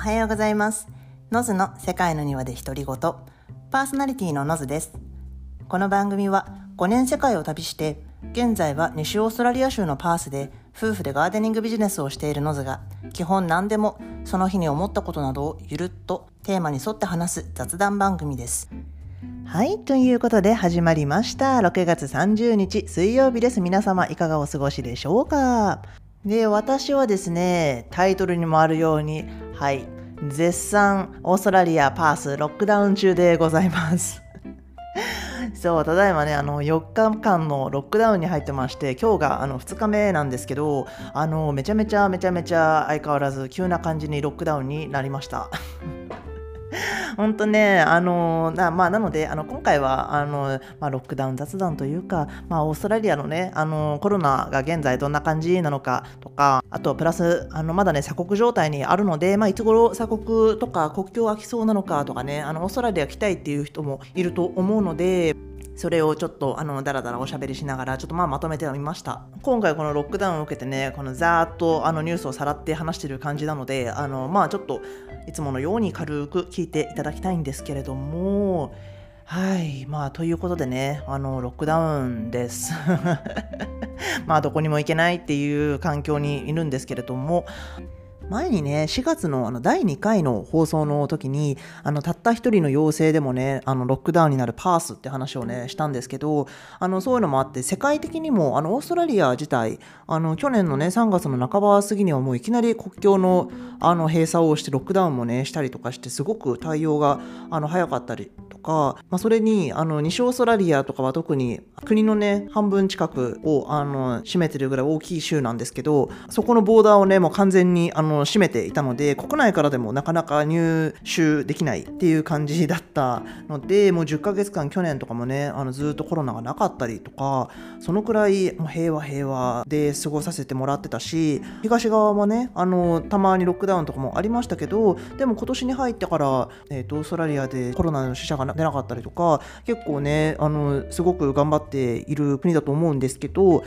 おはようございます。ノズの世界の庭で独り言。パーソナリティのノズです。この番組は5年世界を旅して、現在は西オーストラリア州のパースで夫婦でガーデニングビジネスをしているノズが、基本何でもその日に思ったことなどをゆるっとテーマに沿って話す雑談番組です。はい、ということで始まりました。6月30日水曜日です。皆様いかがお過ごしでしょうか？で、私はですね、タイトルにもあるように、はい、絶賛オーストラリアパースロックダウン中でございます。そう、ただいまね、あの、4日間のロックダウンに入ってまして、今日があの2日目なんですけど、あの、めちゃめちゃめちゃめちゃ相変わらず急な感じにロックダウンになりました。本当ね、あのなまあ、なので、あの今回はあの、まあ、ロックダウン雑談というか、まあ、オーストラリアのね、あのコロナが現在どんな感じなのかとか、あとプラス、あのまだね、鎖国状態にあるので、まあ、いつ頃鎖国とか国境が来そうなのかとかね、あのオーストラリア来たいっていう人もいると思うので、それをちょっとあのだらだらおしゃべりしながらちょっとまあまとめてみました。今回このロックダウンを受けてねこのざーっとあのニュースをさらって話してる感じなのであのまあちょっといつものように軽く聞いていただきたいんですけれどもはい。まあということでねあのロックダウンです。まあどこにも行けないっていう環境にいるんですけれども前にね、4月のあの第2回の放送の時に、あのたった一人の陽性でもね、あのロックダウンになるパースって話をね、したんですけど、あのそういうのもあって、世界的にもあのオーストラリア自体、あの去年のね、3月の半ば過ぎにはもういきなり国境のあの閉鎖をして、ロックダウンもね、したりとかして、すごく対応があの早かったりとか、まあ、それにあの西オーストラリアとかは特に国のね、半分近くをあの占めてるぐらい大きい州なんですけど、そこのボーダーをね、もう完全にあの占めていたので国内からでもなかなか入手できないっていう感じだったのでもう10ヶ月間去年とかもねあのずっとコロナがなかったりとかそのくらいもう平和平和で過ごさせてもらってたし東側もねあのたまにロックダウンとかもありましたけどでも今年に入ってから、えーと、オーストラリアでコロナの死者が出なかったりとか結構ねあのすごく頑張っている国だと思うんですけど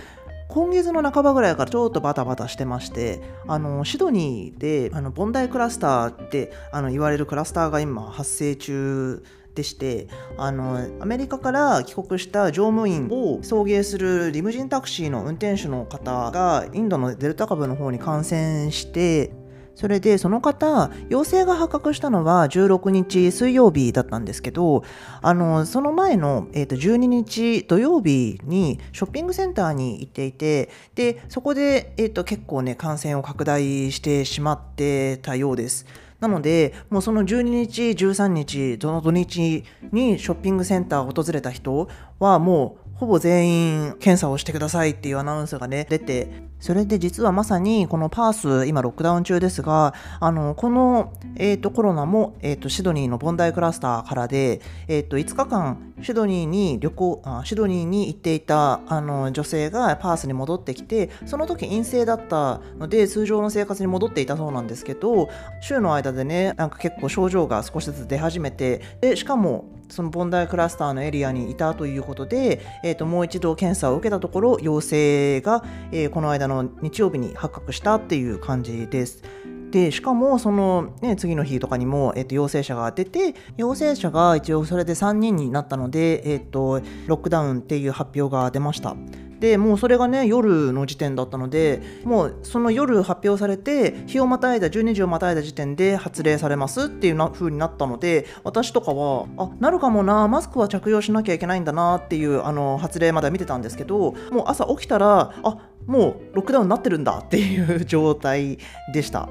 今月の半ばぐらいからちょっとバタバタしてましてあのシドニーであのボンダイクラスターってあの言われるクラスターが今発生中でしてあのアメリカから帰国した乗務員を送迎するリムジンタクシーの運転手の方がインドのデルタ株の方に感染してそれでその方陽性が発覚したのは16日水曜日だったんですけどあのその前の、えー、と12日土曜日にショッピングセンターに行っていてでそこで、えー、と結構ね感染を拡大してしまってたようです。なので、もうその12日、13日、どの土日にショッピングセンターを訪れた人はもうほぼ全員検査をしてくださいっていうアナウンスがね、出て、それで実はまさにこのパース、今ロックダウン中ですが、あの、この、えーと、コロナも、えーと、シドニーのボンダイクラスターからで、えーと、5日間シドニーに旅行、あシドニーに行っていたあの女性がパースに戻ってきて、その時陰性だったので、通常の生活に戻っていたそうなんですけど、週の間でね、なんか結構症状が少しずつ出始めて、で、しかも、そのボンダイクラスターのエリアにいたということで、えー、ともう一度検査を受けたところ陽性が、え、この間のの日曜日に発覚したっていう感じです。でしかもその、ね、次の日とかにも、えー、と陽性者が出て陽性者が一応それで3人になったので、えー、とロックダウンっていう発表が出ました。でもうそれがね夜の時点だったのでもうその夜発表されて日をまたいだ12時をまたいだ時点で発令されますっていうな風になったので私とかはあなるかもなマスクは着用しなきゃいけないんだなっていうあの発令まで見てたんですけどもう朝起きたらあもうロックダウンになってるんだっていう状態でした。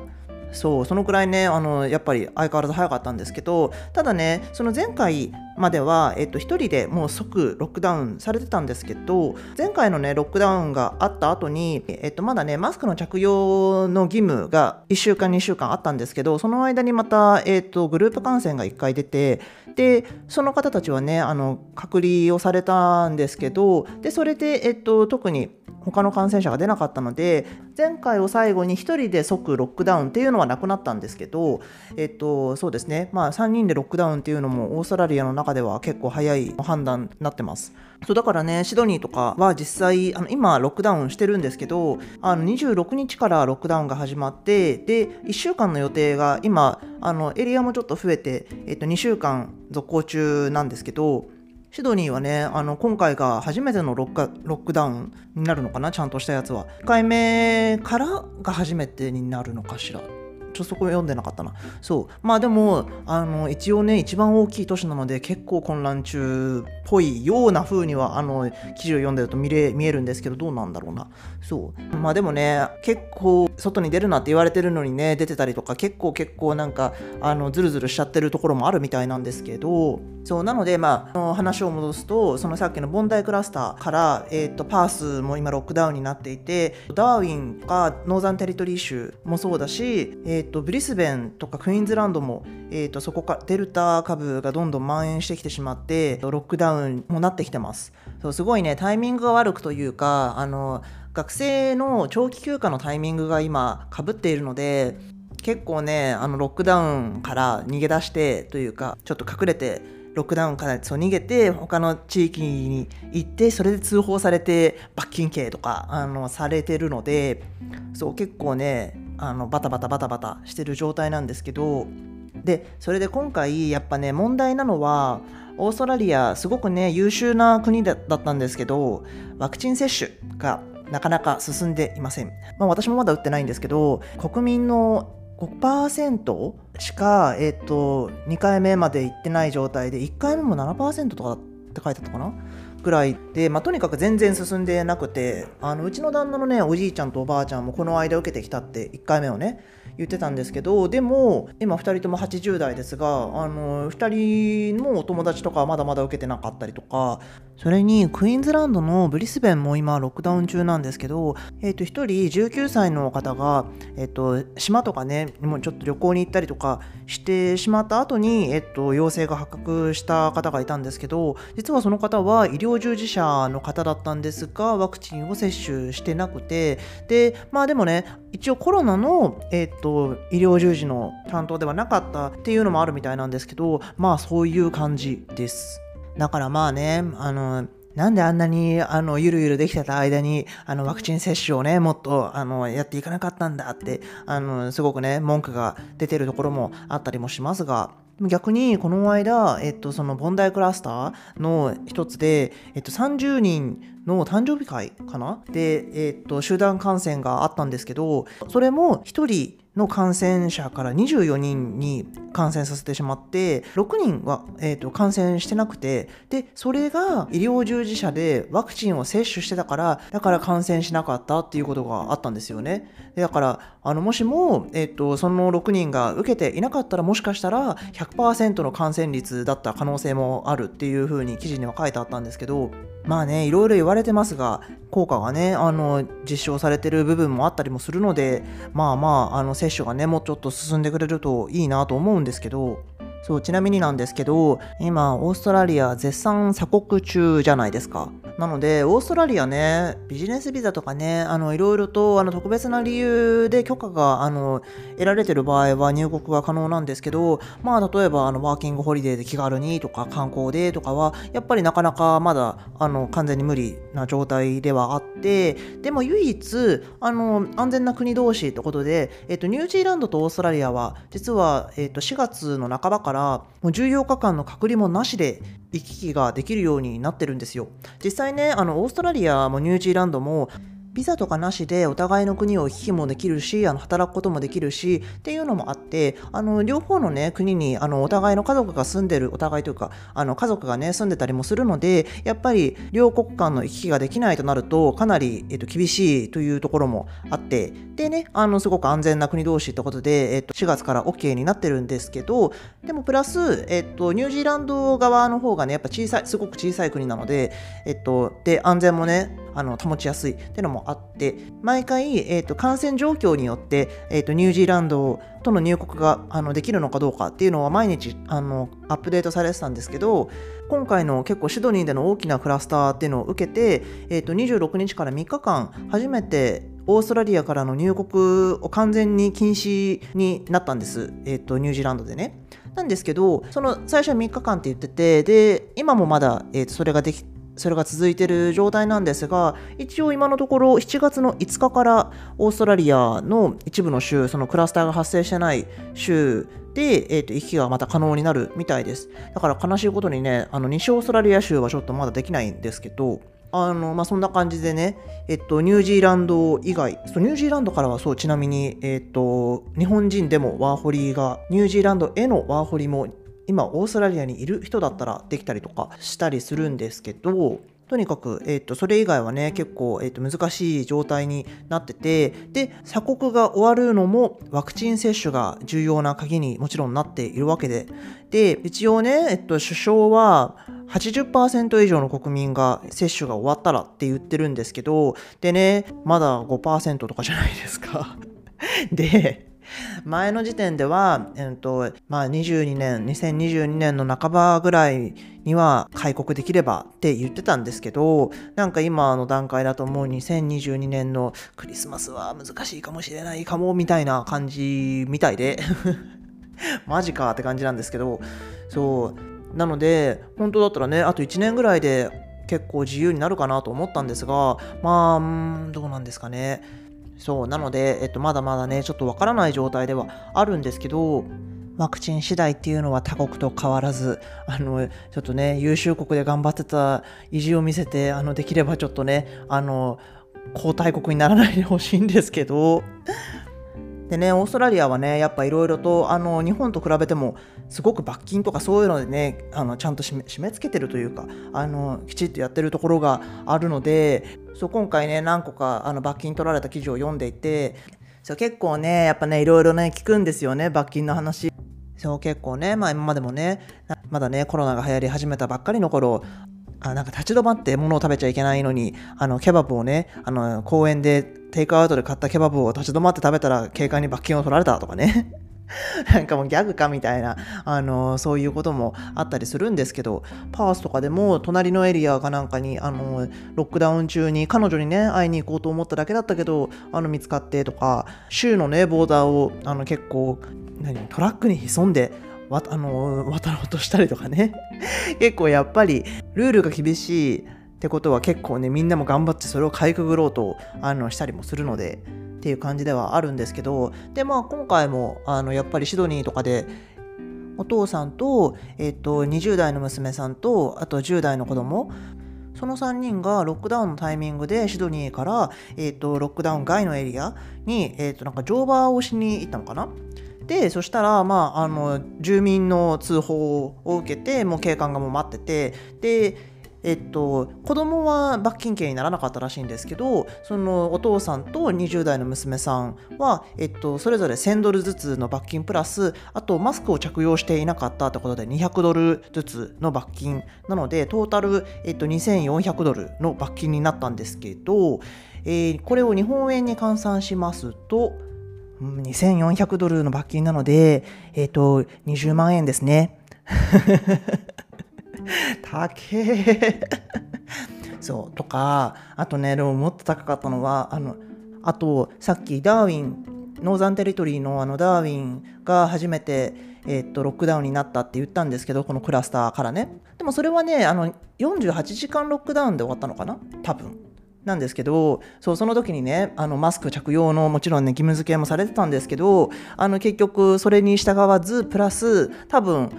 そうそのくらいねあのやっぱり相変わらず早かったんですけどただねその前回までは、えっと、1人でもう即ロックダウンされてたんですけど前回のねロックダウンがあった後に、えっと、まだねマスクの着用の義務が1週間2週間あったんですけどその間にまた、えっと、グループ感染が1回出てでその方たちはねあの隔離をされたんですけどでそれで、えっと、特に他の感染者が出なかったので前回を最後に1人で即ロックダウンっていうのはなくなったんですけど、えっと、そうですね、まあ、3人でロックダウンっていうのもオーストラリアの中では結構早い判断になってます。そうだからねシドニーとかは実際あの今ロックダウンしてるんですけどあの26日からロックダウンが始まってで1週間の予定が今あのエリアもちょっと増えて、えっと、2週間続行中なんですけどシドニーはね、あの、今回が初めてのロックロックダウンになるのかな、ちゃんとしたやつは。1回目からが初めてになるのかしら。ちょっとそこ読んでなかったな。そう。まあでも、あの、一応ね、一番大きい都市なので、結構混乱中っぽいような風には、あの、記事を読んでると見れ見えるんですけど、どうなんだろうな。そう。まあでもね、結構、外に出るなって言われてるのにね、出てたりとか、結構結構なんか、あの、ズルズルしちゃってるところもあるみたいなんですけど、そう、なので、まあ、の話を戻すと、そのさっきのボンダイクラスターから、えっ、ー、と、パースも今ロックダウンになっていて、ダーウィンかノーザンテリトリー州もそうだし、えっ、ー、と、ブリスベンとかクイーンズランドも、えーと、そこからデルタ株がどんどん蔓延してきてしまってロックダウンもなってきてます。そうすごいねタイミングが悪くというかあの学生の長期休暇のタイミングが今かぶっているので結構ねあのロックダウンから逃げ出してというかちょっと隠れてロックダウンからそう逃げて他の地域に行ってそれで通報されて罰金刑とかあのされてるのでそう結構ねあのバタバタバタバタしてる状態なんですけどでそれで今回やっぱね問題なのはオーストラリアすごくね優秀な国だったんですけどワクチン接種がなかなか進んでいません、まあ、私もまだ打ってないんですけど国民の5%しか、えーと、2回目まで行ってない状態で1回目も7%とかって書いてあったかな？ぐらいで、まあ、とにかく全然進んでなくてあのうちの旦那のねおじいちゃんとおばあちゃんもこの間受けてきたって1回目をね言ってたんですけどでも今2人とも80代ですがあの2人のお友達とかはまだまだ受けてなかったりとかそれにクイーンズランドのブリスベンも今ロックダウン中なんですけど、えー、と1人19歳の方が、えー、と島とかねもうちょっと旅行に行ったりとかしてしまった後に、えー、と陽性が発覚した方がいたんですけど実はその方は医療従事者の方だったんですがワクチンを接種してなくてでまあでもね一応コロナの、えー、と医療従事の担当ではなかったっていうのもあるみたいなんですけどまあそういう感じです。だからまあね、あの、なんであんなに、あの、ゆるゆるできてた間に、あの、ワクチン接種をね、もっと、あの、やっていかなかったんだって、あの、すごくね、文句が出てるところもあったりもしますが、逆にこの間、えっと、そのボンダイクラスターの一つで、えっと、30人の誕生日会かな？で、えっと、集団感染があったんですけど、それも1人の感染者から24人に感染させてしまって6人は、えーと、感染してなくてでそれが医療従事者でワクチンを接種してたからだから感染しなかったっていうことがあったんですよね。だからあのもしも、えーと、その6人が受けていなかったらもしかしたら100%の感染率だった可能性もあるっていうふうに記事には書いてあったんですけどまあねいろいろ言われてますが効果がねあの実証されてる部分もあったりもするのでまあまああの接種がねもうちょっと進んでくれるといいなと思うんですけどそうちなみになんですけど今オーストラリア絶賛鎖国中じゃないですか。なのでオーストラリアねビジネスビザとかねあのいろいろとあの特別な理由で許可があの得られてる場合は入国が可能なんですけどまあ例えばあのワーキングホリデーで気軽にとか観光でとかはやっぱりなかなかまだあの完全に無理な状態ではあってでも唯一あの安全な国同士ってことで、えっと、ニュージーランドとオーストラリアは実は、えっと、4月の半ばからからもう14日間の隔離もなしで行き来ができるようになってるんですよ。実際ねあのオーストラリアもニュージーランドもビザとかなしでお互いの国を行き来もできるしあの働くこともできるしっていうのもあってあの両方の、ね、国にあのお互いの家族が住んでるお互いというかあの家族が、ね、住んでたりもするのでやっぱり両国間の行き来ができないとなるとかなり、えっと、厳しいというところもあってでねあのすごく安全な国同士ってことで、えっと、4月から OK になってるんですけどでもプラス、えっと、ニュージーランド側の方がねやっぱ小さいすごく小さい国なので、えっと、で安全もねあの保ちやすいっていうのもあって毎回、えーと、感染状況によって、えーと、ニュージーランドとの入国があのできるのかどうかっていうのは毎日あのアップデートされてたんですけど今回の結構シドニーでの大きなクラスターっていうのを受けて、えーと、26日から3日間初めてオーストラリアからの入国を完全に禁止になったんです、えー、とニュージーランドでね。なんですけど、その最初は3日間って言ってて、で、今もまだ、えー、とそれができそれが続いている状態なんですが、一応今のところ7月の5日からオーストラリアの一部の州、そのクラスターが発生してない州で、えー、と行き来がまた可能になるみたいです。だから悲しいことにね、あの西オーストラリア州はちょっとまだできないんですけど、あのまあ、そんな感じでね、えっと、ニュージーランド以外、そうニュージーランドからはそう、ちなみに、えっと、日本人でもワーホリが、ニュージーランドへのワーホリも、今、オーストラリアにいる人だったらできたりとかしたりするんですけど、とにかく、えーと、それ以外はね結構、えーと、難しい状態になっててで鎖国が終わるのもワクチン接種が重要な鍵にもちろんなっているわけで。で一応ね、えっと、首相は80%以上の国民が接種が終わったらって言ってるんですけどでねまだ5%とかじゃないですか。で前の時点では、えーとまあ、22年2022年の半ばぐらいには開国できればって言ってたんですけどなんか今の段階だともう2022年のクリスマスは難しいかもしれないかもみたいな感じみたいで マジかって感じなんですけどそう。なので本当だったらねあと1年ぐらいで結構自由になるかなと思ったんですがまあどうなんですかね。そう、なので、えっと、まだまだね、ちょっとわからない状態ではあるんですけど、ワクチン次第っていうのは他国と変わらず、あの、ちょっとね、優秀国で頑張ってた意地を見せて、あの、できればちょっとね、あの、交代国にならないでほしいんですけど、でね、オーストラリアはね、やっぱいろいろとあの日本と比べても、すごく罰金とかそういうのでね、あのちゃんと締め付けてるというかあの、きちっとやってるところがあるので、そう今回ね、何個かあの罰金取られた記事を読んでいて、そう結構ね、やっぱね、いろいろね、聞くんですよね、罰金の話。そう結構ね、まあ今までもね、まだね、コロナが流行り始めたばっかりの頃、あなんか立ち止まって物を食べちゃいけないのに、あの、ケバブをね、あの、公園でテイクアウトで買ったケバブを立ち止まって食べたら警官に罰金を取られたとかね。なんかもうギャグかみたいな、あのそういうこともあったりするんですけど、パースとかでも隣のエリアかなんかに、あのロックダウン中に彼女にね、会いに行こうと思っただけだったけど、あの見つかってとか、州のね、ボーダーをあの結構、何、トラックに潜んで、わあの渡ろうとしたりとかね。結構やっぱりルールが厳しいってことは結構ねみんなも頑張ってそれをかいくぐろうとあのしたりもするのでっていう感じではあるんですけどでまあ今回もあのやっぱりシドニーとかでお父さんと,、えーと、20代の娘さんとあと10代の子供その3人がロックダウンのタイミングでシドニーから、えーと、ロックダウン外のエリアに、えーとなんか乗馬をしに行ったのかなでそしたら、まあ、あの住民の通報を受けてもう警官がもう待っててでえっと、子供は罰金刑にならなかったらしいんですけどそのお父さんと20代の娘さんは、えっと、それぞれ1000ドルずつの罰金プラスあとマスクを着用していなかったってことで200ドルずつの罰金なのでトータル、えっと、2400ドルの罰金になったんですけど、えー、これを日本円に換算しますと2400ドルの罰金なので、えっ、ー、と、20万円ですね。高え。そう、とか、あとね、でももっと高かったのは、あの、あと、さっきダーウィン、ノーザンテリトリーのあのダーウィンが初めて、え、っとロックダウンになったって言ったんですけどこのクラスターからねでもそれはねあの48時間ロックダウンで終わったのかな？多分なんですけどそうその時にねあのマスク着用のもちろんね義務付けもされてたんですけどあの結局それに従わずプラス多分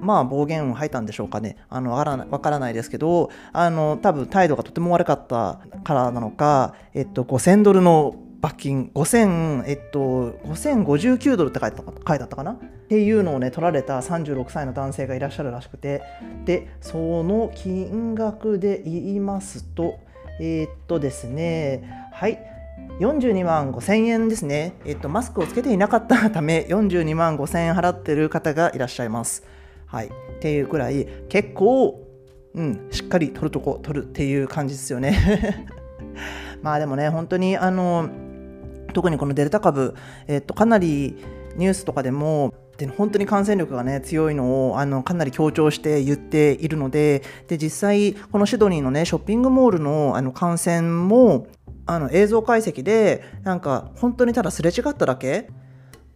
まあ暴言を吐いたんでしょうかね。あの、わからないですけど、あの、多分態度がとても悪かったからなのか、えっと、5000ドルの罰金、5000、えっと、5059ドルって書いてあったかなっていうのをね、取られた36歳の男性がいらっしゃるらしくて、で、その金額で言いますと、えー、っとですね、はい。42万5千円ですね。えっと、マスクをつけていなかったため、42万5千円払ってる方がいらっしゃいます。はい。っていうくらい、結構、うん、しっかり取るとこ取るっていう感じですよね。まあでもね、本当に、あの、特にこのデルタ株、えっと、かなりニュースとかでも、本当に感染力がね強いのをあのかなり強調して言っているのでで実際このシドニーのねショッピングモールのあの感染もあの映像解析でなんか本当にただすれ違っただけ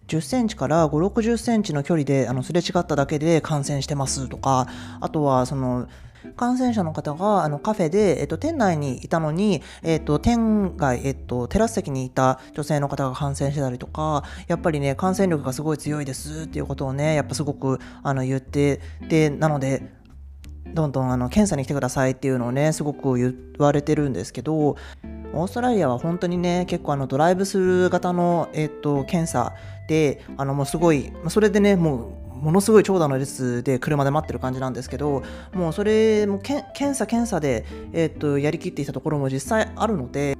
10センチから5、60センチの距離であのすれ違っただけで感染してますとか、あとはその感染者の方があのカフェで、えっと、店内にいたのに、えっと、店外、えっと、テラス席にいた女性の方が感染してたりとか、やっぱりね、感染力がすごい強いですっていうことをね、やっぱすごくあの言って、で、なので、どんどんあの検査に来てくださいっていうのをねすごく言われてるんですけどオーストラリアは本当にね結構あのドライブスルー型の、えっと、検査であのもうすごいそれでねもうものすごい長蛇の列で車で待ってる感じなんですけどもうそれもけ検査検査で、えー、っとやりきっていたところも実際あるので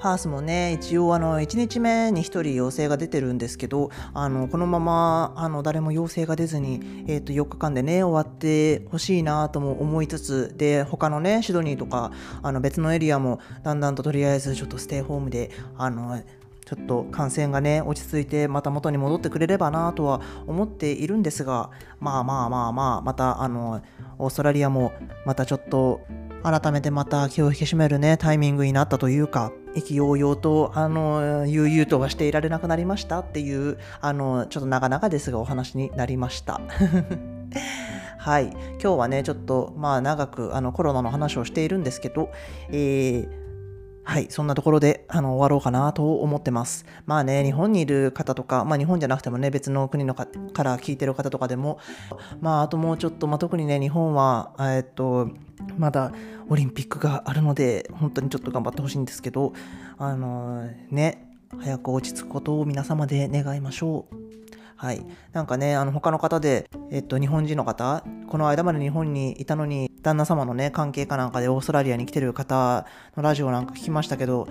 パースもね一応あの1日目に1人陽性が出てるんですけどあのこのままあの誰も陽性が出ずに、えー、と4日間でね終わってほしいなとも思いつつで他のねシドニーとかあの別のエリアもだんだんととりあえずちょっとステイホームであのちょっと感染がね落ち着いてまた元に戻ってくれればなとは思っているんですがまあまあまあまあまたあのオーストラリアもまたちょっと改めてまた気を引き締めるねタイミングになったというか意気揚々とあの悠々とはしていられなくなりましたっていうあのちょっと長々ですがお話になりました はい。今日はね、ちょっと、まあ、長くあのコロナの話をしているんですけど、えー、はい、そんなところであの終わろうかなと思ってます。まあね、日本にいる方とか、まあ日本じゃなくてもね、別の国のかから聞いてる方とかでも、まああともうちょっと、まあ特にね、日本は、えっと、まだオリンピックがあるので、本当にちょっと頑張ってほしいんですけど、あのね、早く落ち着くことを皆様で願いましょう。はい。なんかね、あの、他の方で、えっと、日本人の方、この間まで日本にいたのに、旦那様のね、関係かなんかでオーストラリアに来てる方のラジオなんか聞きましたけど、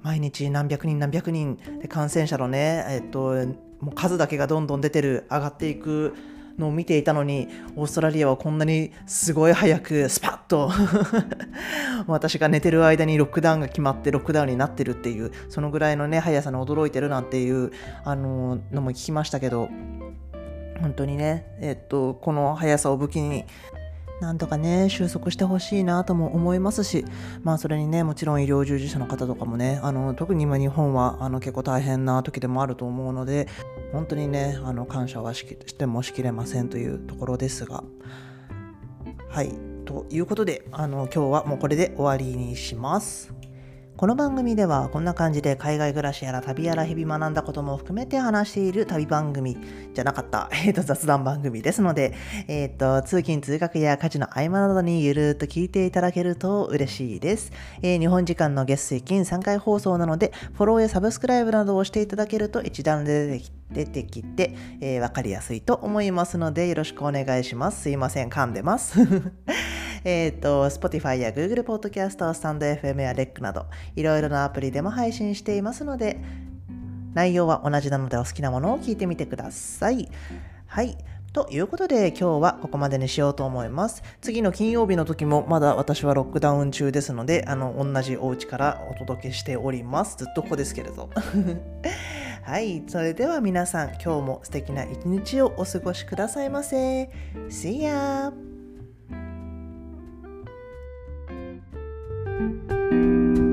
毎日何百人何百人で感染者のね、えっと、もう数だけがどんどん出てる、上がっていくのを見ていたのに、オーストラリアはこんなにすごい早くスパッと 私が寝てる間にロックダウンが決まってロックダウンになってるっていう、そのぐらいのね、速さに驚いてるなんていう、あののも聞きましたけど、本当にね、えっと、この速さを武器に、なんとかね、収束してほしいなとも思いますし、まあそれにね、もちろん医療従事者の方とかもね、あの特に今日本はあの結構大変な時でもあると思うので、本当にね、あの感謝はしてもしきれませんというところですが、はい、ということで、あの今日はもうこれで終わりにします。この番組ではこんな感じで海外暮らしやら旅やら日々学んだことも含めて話している旅番組 じゃなかった、えー、と雑談番組ですので、えー、と通勤通学や家事の合間などにゆるっと聞いていただけると嬉しいです、えー、日本時間の月水金3回放送なのでフォローやサブスクライブなどをしていただけると一段で出てきて、えー、分かりやすいと思いますのでよろしくお願いします。すいません噛んでます。えっ、ー、と、Spotify や Google Podcast、スタンド FM や REC など、いろいろなアプリでも配信していますので、内容は同じなのでお好きなものを聞いてみてください。はい。ということで今日はここまでにしようと思います。次の金曜日の時もまだ私はロックダウン中ですので、あの、同じお家からお届けしております。ずっとここですけれど。はい。それでは皆さん、今日も素敵な一日をお過ごしくださいませ。See ya! Música